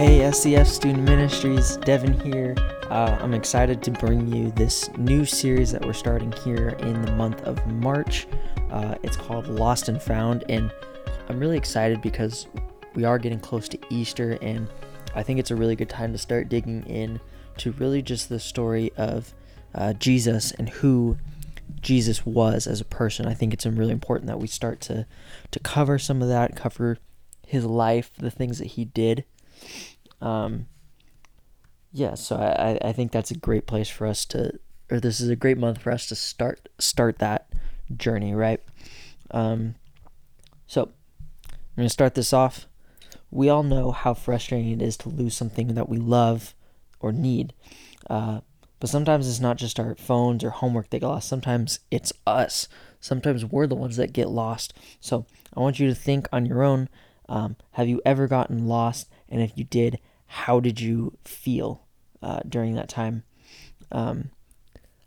Hey, SCF Student Ministries, Devin here. Uh, I'm excited to bring you this new series that we're starting here in the month of March. Uh, it's called Lost and Found, and I'm really excited because we are getting close to Easter, and I think it's a really good time to start digging in to really just the story of uh, Jesus and who Jesus was as a person. I think it's really important that we start to to cover some of that, cover his life, the things that he did. Um, yeah, so I, I think that's a great place for us to, or this is a great month for us to start start that journey, right? Um, so I'm gonna start this off. We all know how frustrating it is to lose something that we love or need. Uh, but sometimes it's not just our phones or homework that get lost. Sometimes it's us. Sometimes we're the ones that get lost. So I want you to think on your own. Um, have you ever gotten lost? And if you did, how did you feel uh, during that time? Um,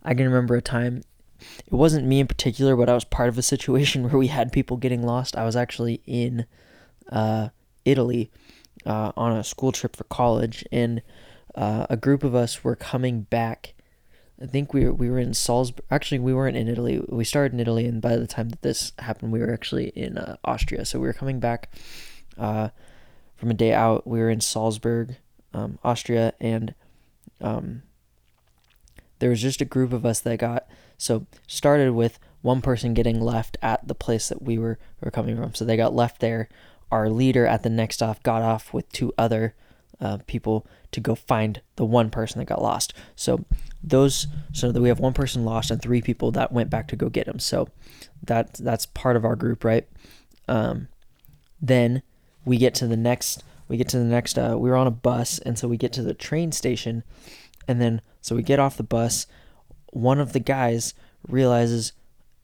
I can remember a time. It wasn't me in particular, but I was part of a situation where we had people getting lost. I was actually in uh, Italy uh, on a school trip for college, and uh, a group of us were coming back. I think we were, we were in Salzburg. Actually, we weren't in Italy. We started in Italy, and by the time that this happened, we were actually in uh, Austria. So we were coming back uh, from a day out. We were in Salzburg, um, Austria, and um, there was just a group of us that got so started with one person getting left at the place that we were, were coming from. So they got left there. Our leader at the next stop got off with two other uh, people to go find the one person that got lost. So those, so that we have one person lost and three people that went back to go get him. So that that's part of our group, right? Um, then we get to the next. We get to the next. Uh, we were on a bus, and so we get to the train station, and then so we get off the bus. One of the guys realizes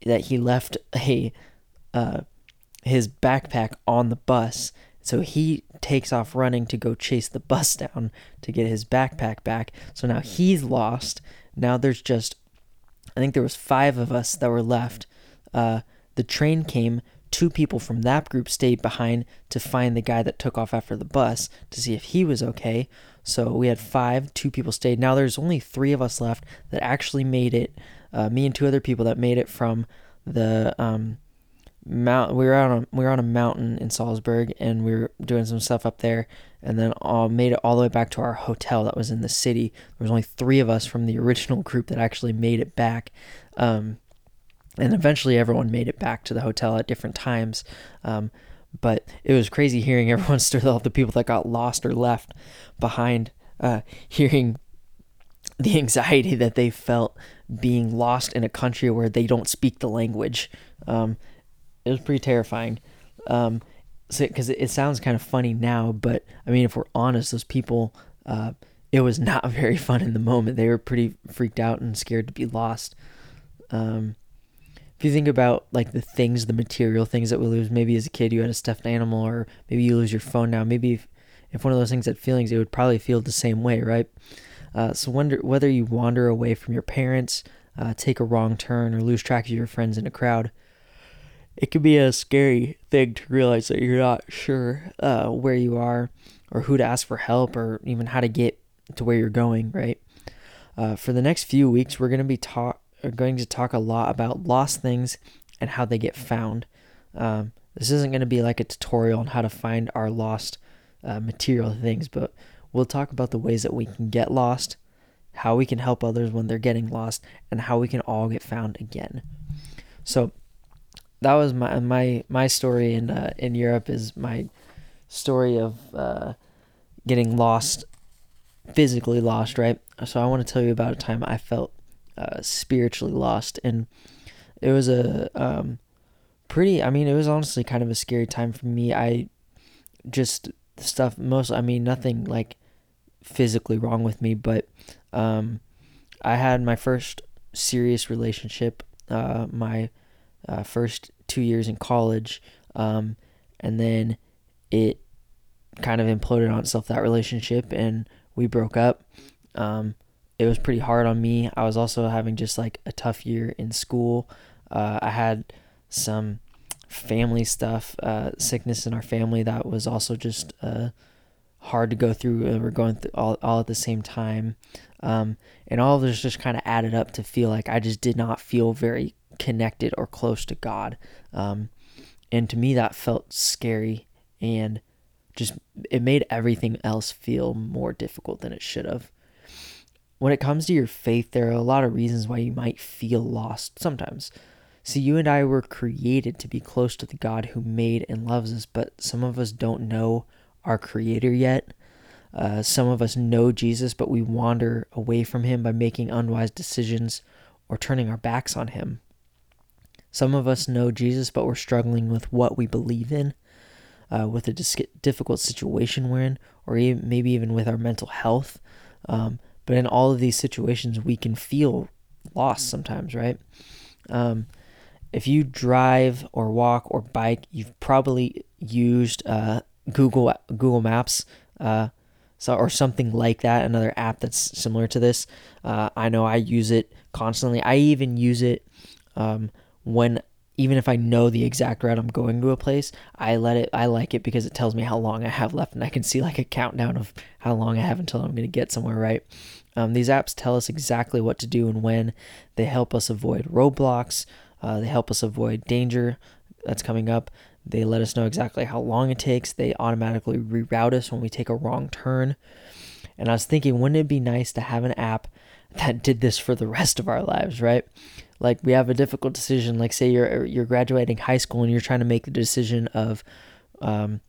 that he left a uh, his backpack on the bus so he takes off running to go chase the bus down to get his backpack back. So now he's lost. Now there's just, I think there was five of us that were left. Uh, the train came. Two people from that group stayed behind to find the guy that took off after the bus to see if he was okay. So we had five. Two people stayed. Now there's only three of us left that actually made it. Uh, me and two other people that made it from the um, mount we were on a we were on a mountain in Salzburg and we were doing some stuff up there and then all made it all the way back to our hotel that was in the city. There was only three of us from the original group that actually made it back. Um, and eventually everyone made it back to the hotel at different times. Um, but it was crazy hearing everyone story all the people that got lost or left behind, uh, hearing the anxiety that they felt being lost in a country where they don't speak the language. Um, it was pretty terrifying. Um, because so, it, it, sounds kind of funny now, but I mean, if we're honest, those people, uh, it was not very fun in the moment. They were pretty freaked out and scared to be lost. Um, if you think about like the things, the material things that we lose, maybe as a kid you had a stuffed animal, or maybe you lose your phone now. Maybe if, if one of those things had feelings, it would probably feel the same way, right? Uh, so wonder whether you wander away from your parents, uh, take a wrong turn, or lose track of your friends in a crowd it can be a scary thing to realize that you're not sure uh, where you are or who to ask for help or even how to get to where you're going, right? Uh, for the next few weeks, we're going to be talk going to talk a lot about lost things and how they get found. Um, this isn't going to be like a tutorial on how to find our lost uh, material things, but we'll talk about the ways that we can get lost, how we can help others when they're getting lost, and how we can all get found again. So, that was my my my story in uh, in Europe is my story of uh, getting lost, physically lost, right? So I want to tell you about a time I felt uh, spiritually lost, and it was a um, pretty. I mean, it was honestly kind of a scary time for me. I just stuff most. I mean, nothing like physically wrong with me, but um, I had my first serious relationship. Uh, my uh, first two years in college, um, and then it kind of imploded on itself that relationship, and we broke up. Um, it was pretty hard on me. I was also having just like a tough year in school. Uh, I had some family stuff, uh, sickness in our family that was also just uh, hard to go through. We're going through all, all at the same time. Um, and all of this just kind of added up to feel like I just did not feel very connected or close to God. Um, and to me, that felt scary and just it made everything else feel more difficult than it should have. When it comes to your faith, there are a lot of reasons why you might feel lost sometimes. See, you and I were created to be close to the God who made and loves us, but some of us don't know our Creator yet. Uh, some of us know Jesus, but we wander away from Him by making unwise decisions or turning our backs on Him. Some of us know Jesus, but we're struggling with what we believe in, uh, with a dis- difficult situation we're in, or even, maybe even with our mental health. Um, but in all of these situations, we can feel lost sometimes, right? Um, if you drive or walk or bike, you've probably used uh, Google Google Maps, uh, so or something like that. Another app that's similar to this. Uh, I know I use it constantly. I even use it um, when even if I know the exact route I'm going to a place, I let it. I like it because it tells me how long I have left, and I can see like a countdown of how long I have until I'm going to get somewhere. Right. Um, these apps tell us exactly what to do and when. They help us avoid roadblocks. Uh, they help us avoid danger that's coming up. They let us know exactly how long it takes. They automatically reroute us when we take a wrong turn. And I was thinking, wouldn't it be nice to have an app that did this for the rest of our lives, right? Like we have a difficult decision, like say you're you're graduating high school and you're trying to make the decision of um,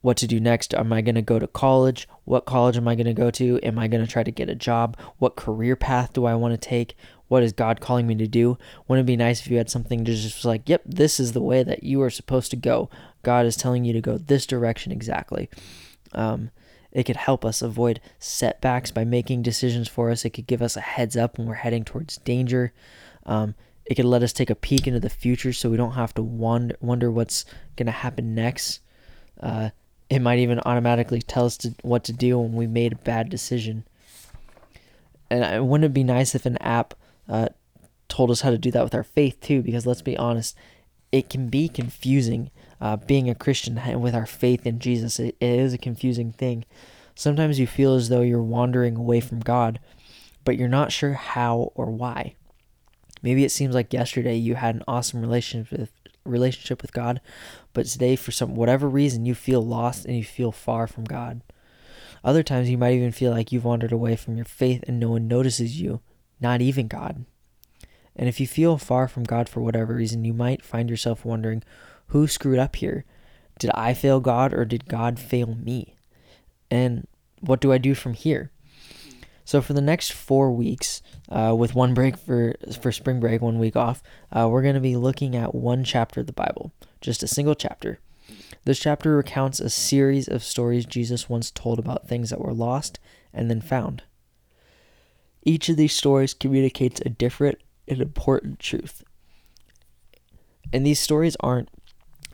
what to do next. Am I going to go to college? What college am I going to go to? Am I going to try to get a job? What career path do I want to take? What is God calling me to do? Wouldn't it be nice if you had something to just like, yep, this is the way that you are supposed to go. God is telling you to go this direction exactly. Um, it could help us avoid setbacks by making decisions for us. It could give us a heads up when we're heading towards danger. Um, it could let us take a peek into the future so we don't have to wonder, wonder what's going to happen next. Uh, it might even automatically tell us to, what to do when we made a bad decision. And wouldn't it be nice if an app uh, told us how to do that with our faith too, because let's be honest, it can be confusing uh, being a Christian with our faith in Jesus. It, it is a confusing thing. Sometimes you feel as though you're wandering away from God, but you're not sure how or why. Maybe it seems like yesterday you had an awesome relationship with relationship with God, but today for some whatever reason you feel lost and you feel far from God. Other times you might even feel like you've wandered away from your faith and no one notices you not even God. And if you feel far from God for whatever reason, you might find yourself wondering, who screwed up here? Did I fail God or did God fail me? And what do I do from here? So for the next four weeks, uh, with one break for for spring break, one week off, uh, we're going to be looking at one chapter of the Bible, just a single chapter. This chapter recounts a series of stories Jesus once told about things that were lost and then found. Each of these stories communicates a different and important truth. And these stories aren't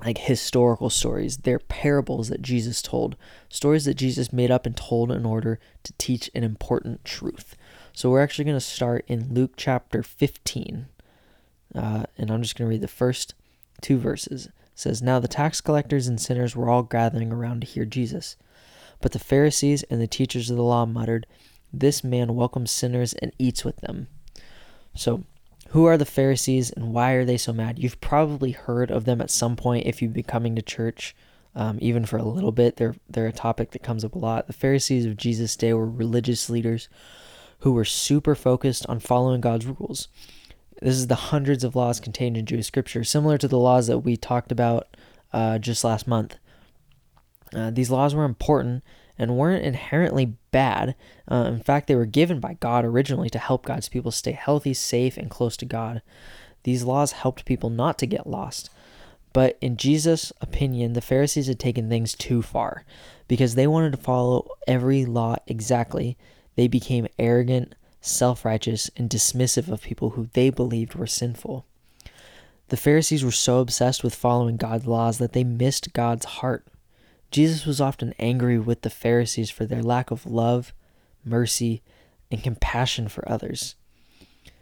like historical stories, they're parables that Jesus told, stories that Jesus made up and told in order to teach an important truth. So we're actually going to start in Luke chapter 15. Uh, and I'm just going to read the first two verses. It says, Now the tax collectors and sinners were all gathering around to hear Jesus. But the Pharisees and the teachers of the law muttered, this man welcomes sinners and eats with them. So, who are the Pharisees and why are they so mad? You've probably heard of them at some point if you've been coming to church, um, even for a little bit. They're, they're a topic that comes up a lot. The Pharisees of Jesus' day were religious leaders who were super focused on following God's rules. This is the hundreds of laws contained in Jewish scripture, similar to the laws that we talked about uh, just last month. Uh, these laws were important and weren't inherently bad. Uh, in fact, they were given by God originally to help God's people stay healthy, safe, and close to God. These laws helped people not to get lost. But in Jesus' opinion, the Pharisees had taken things too far. Because they wanted to follow every law exactly, they became arrogant, self righteous, and dismissive of people who they believed were sinful. The Pharisees were so obsessed with following God's laws that they missed God's heart. Jesus was often angry with the Pharisees for their lack of love, mercy, and compassion for others.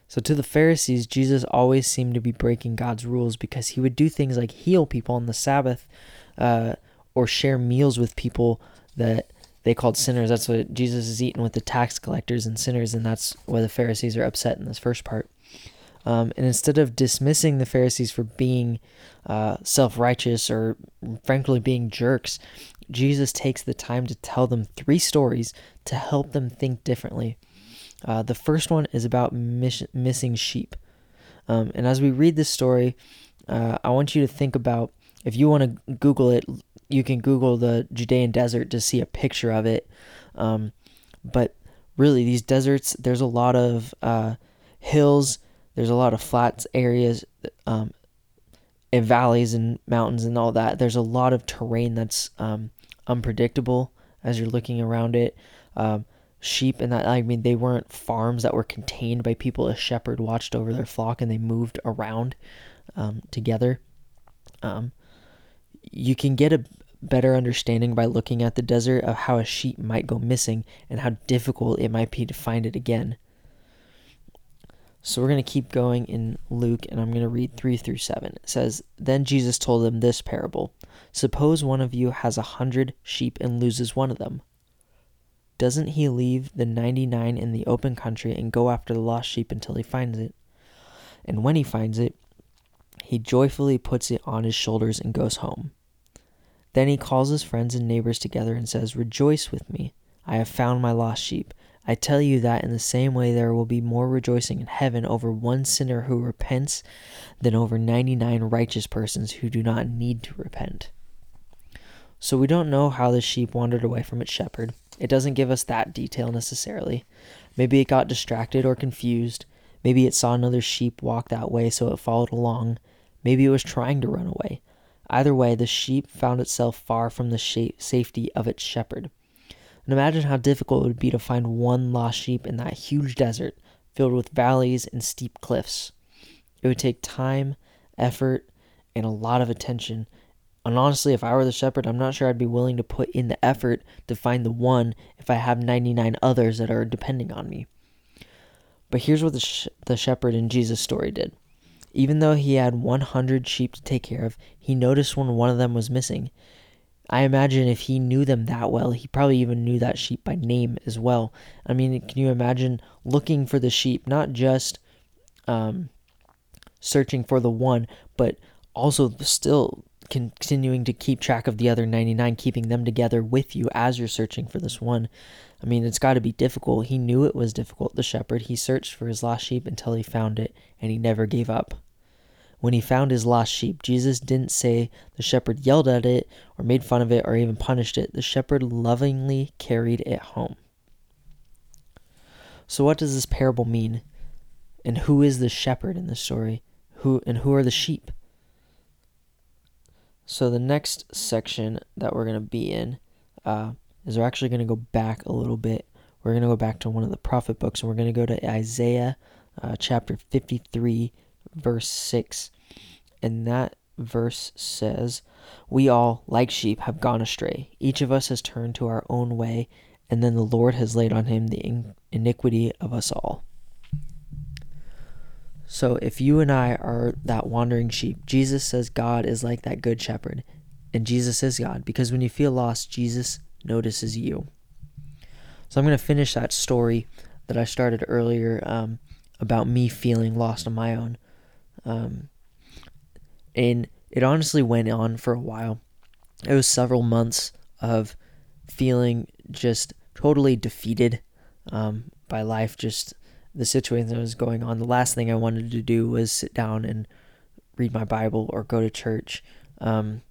So, to the Pharisees, Jesus always seemed to be breaking God's rules because he would do things like heal people on the Sabbath uh, or share meals with people that they called sinners. That's what Jesus is eating with the tax collectors and sinners, and that's why the Pharisees are upset in this first part. Um, and instead of dismissing the Pharisees for being uh, self righteous or frankly being jerks, Jesus takes the time to tell them three stories to help them think differently. Uh, the first one is about miss- missing sheep. Um, and as we read this story, uh, I want you to think about if you want to Google it, you can Google the Judean desert to see a picture of it. Um, but really, these deserts, there's a lot of uh, hills, there's a lot of flats areas, um, and valleys and mountains and all that. There's a lot of terrain that's um, unpredictable as you're looking around it. Um, sheep and that I mean they weren't farms that were contained by people. A shepherd watched over their flock and they moved around um, together. Um, you can get a better understanding by looking at the desert of how a sheep might go missing and how difficult it might be to find it again. So we're going to keep going in Luke, and I'm going to read 3 through 7. It says, Then Jesus told them this parable Suppose one of you has a hundred sheep and loses one of them. Doesn't he leave the 99 in the open country and go after the lost sheep until he finds it? And when he finds it, he joyfully puts it on his shoulders and goes home. Then he calls his friends and neighbors together and says, Rejoice with me, I have found my lost sheep. I tell you that in the same way there will be more rejoicing in heaven over one sinner who repents than over 99 righteous persons who do not need to repent. So we don't know how the sheep wandered away from its shepherd. It doesn't give us that detail necessarily. Maybe it got distracted or confused. Maybe it saw another sheep walk that way, so it followed along. Maybe it was trying to run away. Either way, the sheep found itself far from the safety of its shepherd. And imagine how difficult it would be to find one lost sheep in that huge desert filled with valleys and steep cliffs. It would take time, effort, and a lot of attention. And honestly, if I were the shepherd, I'm not sure I'd be willing to put in the effort to find the one if I have 99 others that are depending on me. But here's what the, sh- the shepherd in Jesus' story did. Even though he had 100 sheep to take care of, he noticed when one of them was missing. I imagine if he knew them that well, he probably even knew that sheep by name as well. I mean, can you imagine looking for the sheep, not just um, searching for the one, but also still continuing to keep track of the other 99, keeping them together with you as you're searching for this one. I mean, it's got to be difficult. He knew it was difficult, the shepherd. He searched for his lost sheep until he found it, and he never gave up. When he found his lost sheep, Jesus didn't say the shepherd yelled at it or made fun of it or even punished it. The shepherd lovingly carried it home. So what does this parable mean? And who is the shepherd in the story? Who and who are the sheep? So the next section that we're going to be in uh, is we're actually going to go back a little bit. We're going to go back to one of the prophet books, and we're going to go to Isaiah uh, chapter 53, verse 6. And that verse says, We all, like sheep, have gone astray. Each of us has turned to our own way, and then the Lord has laid on him the iniquity of us all. So if you and I are that wandering sheep, Jesus says God is like that good shepherd. And Jesus is God because when you feel lost, Jesus notices you. So I'm going to finish that story that I started earlier um, about me feeling lost on my own. Um, and it honestly went on for a while. It was several months of feeling just totally defeated um, by life, just the situation that was going on. The last thing I wanted to do was sit down and read my Bible or go to church. Um,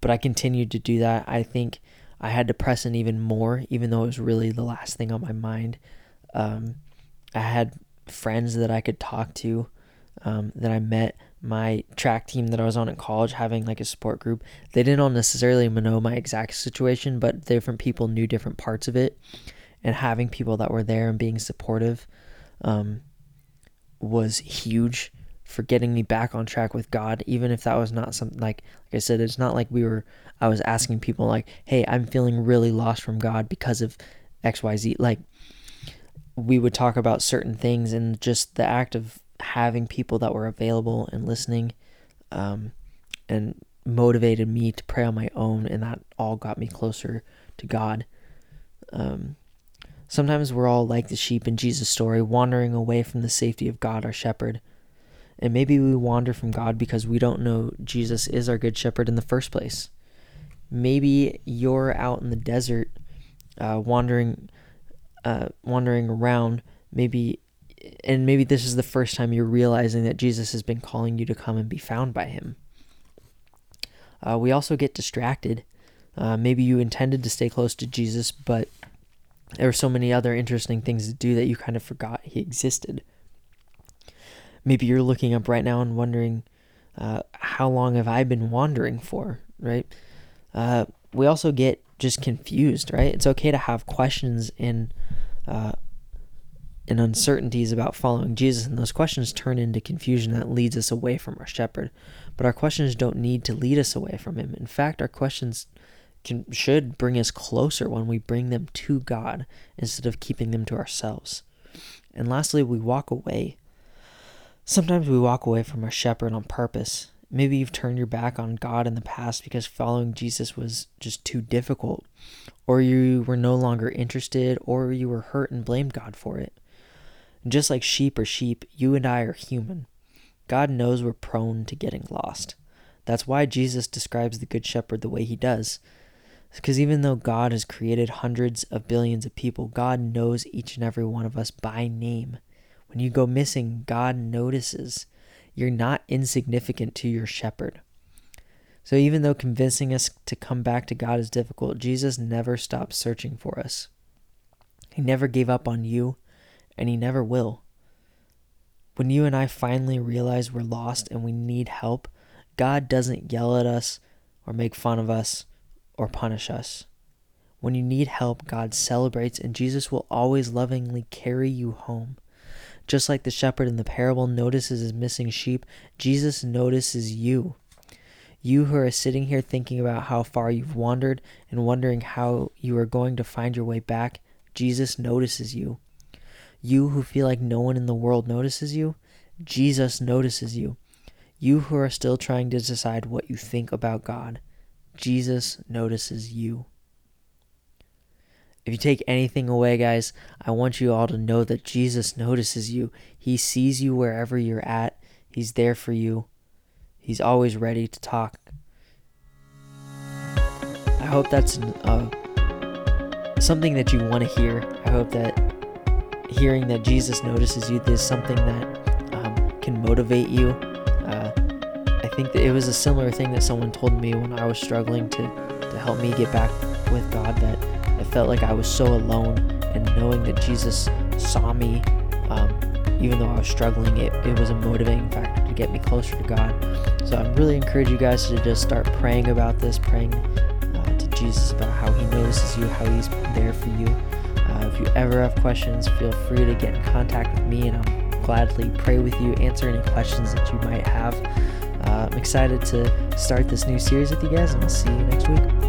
but I continued to do that. I think I had to press in even more, even though it was really the last thing on my mind. Um, I had friends that I could talk to um, that I met my track team that I was on at college having like a support group. They didn't all necessarily know my exact situation, but different people knew different parts of it. And having people that were there and being supportive um, was huge for getting me back on track with God, even if that was not something like like I said, it's not like we were I was asking people like, Hey, I'm feeling really lost from God because of XYZ. Like we would talk about certain things and just the act of having people that were available and listening um, and motivated me to pray on my own and that all got me closer to god Um, sometimes we're all like the sheep in Jesus' story, wandering away from the safety of God, our shepherd. And maybe we wander from God because we don't know Jesus is our good shepherd in the first place. Maybe you're out in the desert, uh, wandering, uh, wandering around. Maybe, and maybe this is the first time you're realizing that Jesus has been calling you to come and be found by Him. Uh, we also get distracted. Uh, maybe you intended to stay close to Jesus, but there were so many other interesting things to do that you kind of forgot He existed. Maybe you're looking up right now and wondering, uh, how long have I been wandering for, right? Uh, we also get just confused, right? It's okay to have questions and uh, and uncertainties about following Jesus, and those questions turn into confusion that leads us away from our shepherd. But our questions don't need to lead us away from him. In fact, our questions can should bring us closer when we bring them to God instead of keeping them to ourselves. And lastly, we walk away Sometimes we walk away from our shepherd on purpose. Maybe you've turned your back on God in the past because following Jesus was just too difficult, or you were no longer interested, or you were hurt and blamed God for it. Just like sheep are sheep, you and I are human. God knows we're prone to getting lost. That's why Jesus describes the Good Shepherd the way he does. Because even though God has created hundreds of billions of people, God knows each and every one of us by name. When you go missing, God notices. You're not insignificant to your shepherd. So even though convincing us to come back to God is difficult, Jesus never stops searching for us. He never gave up on you, and He never will. When you and I finally realize we're lost and we need help, God doesn't yell at us or make fun of us or punish us. When you need help, God celebrates, and Jesus will always lovingly carry you home. Just like the shepherd in the parable notices his missing sheep, Jesus notices you. You who are sitting here thinking about how far you've wandered and wondering how you are going to find your way back, Jesus notices you. You who feel like no one in the world notices you, Jesus notices you. You who are still trying to decide what you think about God, Jesus notices you. If you take anything away, guys, I want you all to know that Jesus notices you. He sees you wherever you're at, He's there for you. He's always ready to talk. I hope that's uh, something that you want to hear. I hope that hearing that Jesus notices you is something that um, can motivate you. Uh, I think that it was a similar thing that someone told me when I was struggling to, to help me get back with God that I felt like I was so alone, and knowing that Jesus saw me, um, even though I was struggling, it, it was a motivating factor to get me closer to God. So I really encourage you guys to just start praying about this, praying uh, to Jesus about how He notices you, how He's there for you. If you ever have questions, feel free to get in contact with me, and I'll gladly pray with you, answer any questions that you might have. Uh, I'm excited to start this new series with you guys, and I'll see you next week.